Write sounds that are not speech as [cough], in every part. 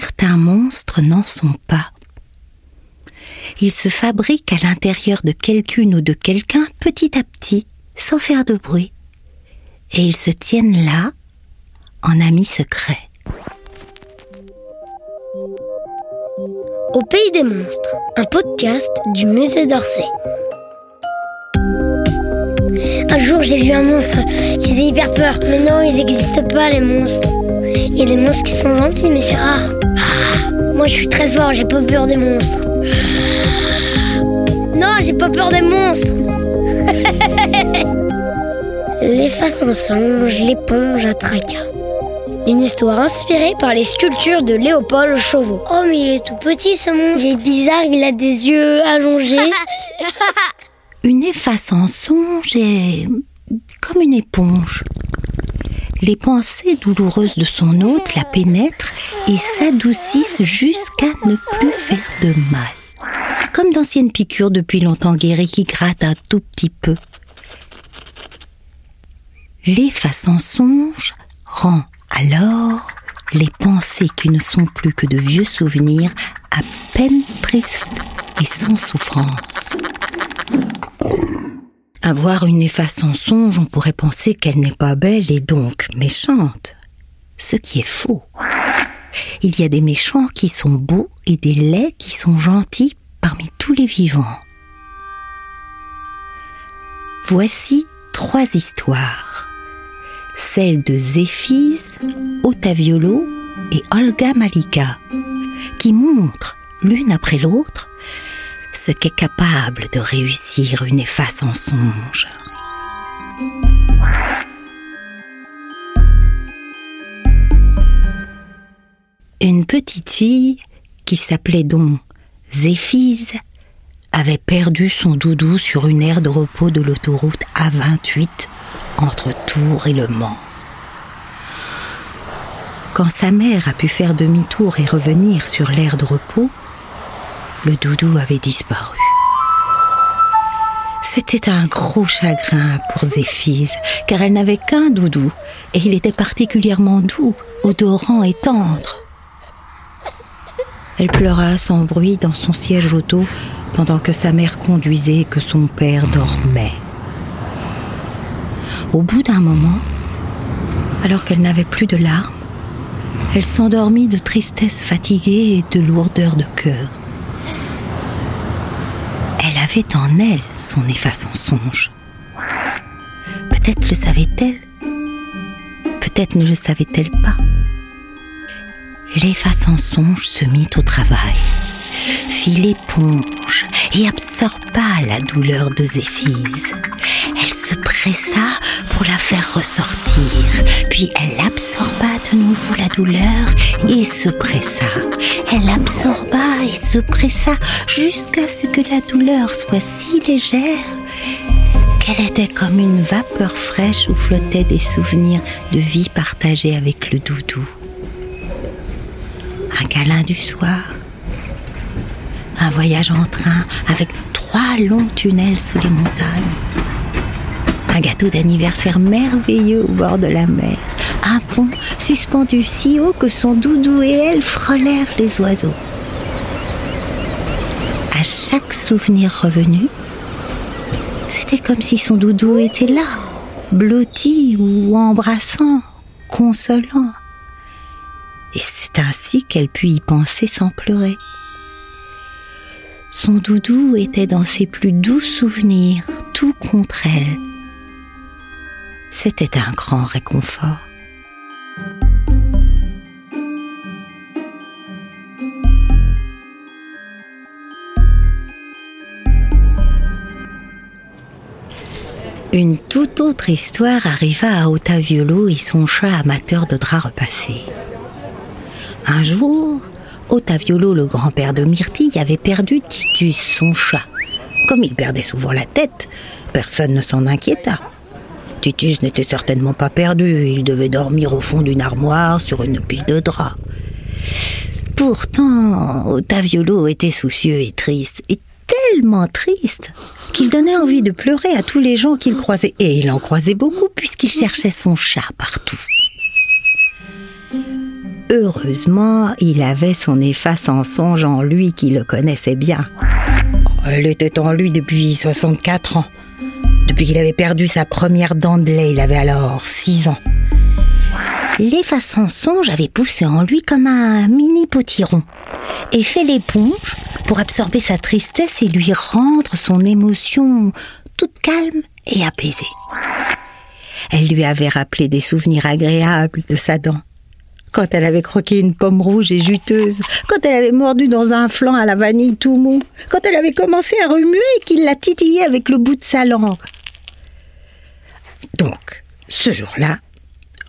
certains monstres n'en sont pas. Ils se fabriquent à l'intérieur de quelqu'une ou de quelqu'un petit à petit, sans faire de bruit. Et ils se tiennent là, en amis secrets. Au pays des monstres, un podcast du musée d'Orsay. Un jour, j'ai vu un monstre qui faisait hyper peur. Mais non, ils n'existent pas, les monstres. Il y a des monstres qui sont gentils, mais c'est rare. Moi, je suis très fort, j'ai pas peur des monstres. Non, j'ai pas peur des monstres. [laughs] les façons songes, l'éponge à tracas. Une histoire inspirée par les sculptures de Léopold Chauveau. Oh, mais il est tout petit ce monstre. Il est bizarre, il a des yeux allongés. [laughs] Une efface en songe est comme une éponge. Les pensées douloureuses de son hôte la pénètrent et s'adoucissent jusqu'à ne plus faire de mal. Comme d'anciennes piqûres depuis longtemps guéries qui grattent un tout petit peu. L'efface en songe rend alors les pensées qui ne sont plus que de vieux souvenirs à peine tristes et sans souffrance. Avoir une efface en songe, on pourrait penser qu'elle n'est pas belle et donc méchante. Ce qui est faux. Il y a des méchants qui sont beaux et des laids qui sont gentils parmi tous les vivants. Voici trois histoires. Celle de Zéphise, Otaviolo et Olga Malika, qui montrent, l'une après l'autre, ce qu'est capable de réussir une efface en songe. Une petite fille qui s'appelait donc Zéphise avait perdu son doudou sur une aire de repos de l'autoroute A28 entre Tours et Le Mans. Quand sa mère a pu faire demi-tour et revenir sur l'aire de repos, le doudou avait disparu. C'était un gros chagrin pour Zéphise, car elle n'avait qu'un doudou, et il était particulièrement doux, odorant et tendre. Elle pleura sans bruit dans son siège auto pendant que sa mère conduisait et que son père dormait. Au bout d'un moment, alors qu'elle n'avait plus de larmes, elle s'endormit de tristesse fatiguée et de lourdeur de cœur. En elle son efface en songe. Peut-être le savait-elle, peut-être ne le savait-elle pas. L'efface en songe se mit au travail, fit et absorba la douleur de Zéphise. Elle se pressa pour la faire ressortir, puis elle absorba de nouveau la douleur et se pressa. Elle absorba et se pressa jusqu'à ce que la douleur soit si légère qu'elle était comme une vapeur fraîche où flottaient des souvenirs de vie partagée avec le doudou. Un câlin du soir, un voyage en train avec trois longs tunnels sous les montagnes, un gâteau d'anniversaire merveilleux au bord de la mer, un pont suspendu si haut que son doudou et elle frôlèrent les oiseaux. À chaque souvenir revenu, c'était comme si son doudou était là, blotti ou embrassant, consolant. Et c'est ainsi qu'elle put y penser sans pleurer. Son doudou était dans ses plus doux souvenirs, tout contre elle. C'était un grand réconfort. Une toute autre histoire arriva à Otaviolo et son chat amateur de draps repassés. Un jour, Otaviolo, le grand-père de Myrtille, avait perdu Titus, son chat. Comme il perdait souvent la tête, personne ne s'en inquiéta. Titus n'était certainement pas perdu, il devait dormir au fond d'une armoire sur une pile de draps. Pourtant, Otaviolo était soucieux et triste, et tellement triste qu'il donnait envie de pleurer à tous les gens qu'il croisait. Et il en croisait beaucoup puisqu'il cherchait son chat partout. Heureusement, il avait son efface en songe en lui qui le connaissait bien. Elle était en lui depuis 64 ans. Depuis qu'il avait perdu sa première dent de lait, il avait alors 6 ans. L'efface en songe avait poussé en lui comme un mini potiron et fait l'éponge pour absorber sa tristesse et lui rendre son émotion toute calme et apaisée. Elle lui avait rappelé des souvenirs agréables de sa dent. Quand elle avait croqué une pomme rouge et juteuse, quand elle avait mordu dans un flanc à la vanille tout mou, quand elle avait commencé à remuer et qu'il la titillait avec le bout de sa langue. Donc, ce jour-là,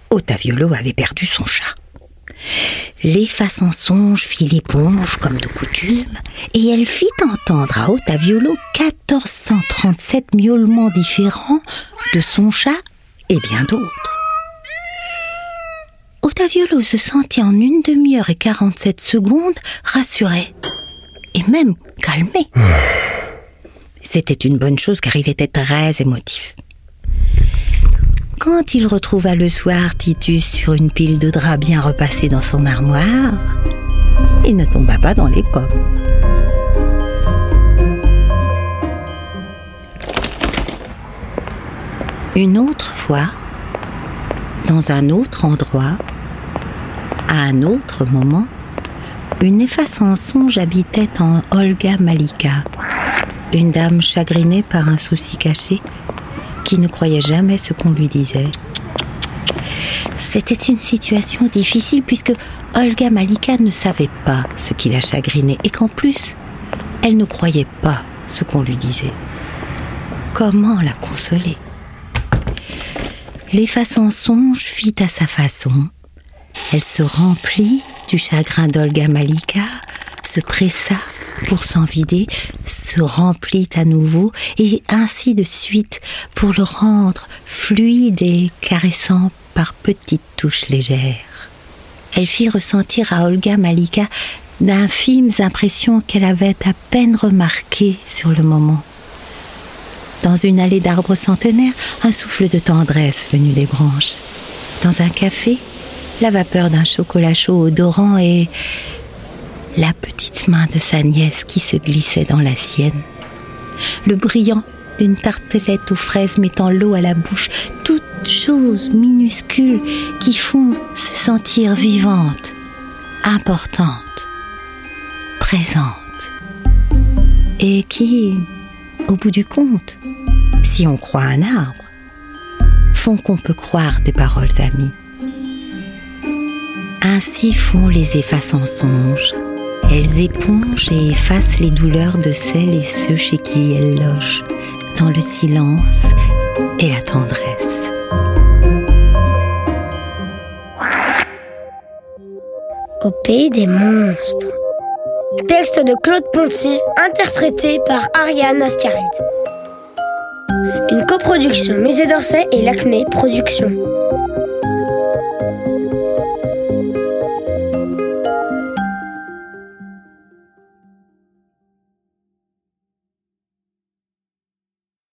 Otaviolo avait perdu son chat. L'efface en songe fit l'éponge comme de coutume, et elle fit entendre à Otaviolo 1437 miaulements différents de son chat et bien d'autres. Otaviolo se sentit en une demi-heure et 47 secondes rassuré, et même calmé. [sighs] C'était une bonne chose car il était très émotif. Quand il retrouva le soir Titus sur une pile de draps bien repassée dans son armoire, il ne tomba pas dans les pommes. Une autre fois, dans un autre endroit, à un autre moment, une efface en songe habitait en Olga Malika, une dame chagrinée par un souci caché qui ne croyait jamais ce qu'on lui disait. C'était une situation difficile puisque Olga Malika ne savait pas ce qui la chagrinait et qu'en plus, elle ne croyait pas ce qu'on lui disait. Comment la consoler? L'efface songe fit à sa façon. Elle se remplit du chagrin d'Olga Malika, se pressa pour s'en vider, se remplit à nouveau, et ainsi de suite pour le rendre fluide et caressant par petites touches légères. Elle fit ressentir à Olga Malika d'infimes impressions qu'elle avait à peine remarquées sur le moment. Dans une allée d'arbres centenaires, un souffle de tendresse venu des branches. Dans un café, la vapeur d'un chocolat chaud odorant et la petite main de sa nièce qui se glissait dans la sienne. Le brillant d'une tartelette aux fraises mettant l'eau à la bouche, toutes choses minuscules qui font se sentir vivante, importante, présente, et qui, au bout du compte, si on croit un arbre, font qu'on peut croire des paroles amies. Ainsi font les effaces en songe. Elles épongent et effacent les douleurs de celles et ceux chez qui elles logent, dans le silence et la tendresse. Au pays des monstres. Texte de Claude Ponty, interprété par Ariane Ascaride. Une coproduction Musée d'Orsay et l'Acmé Productions.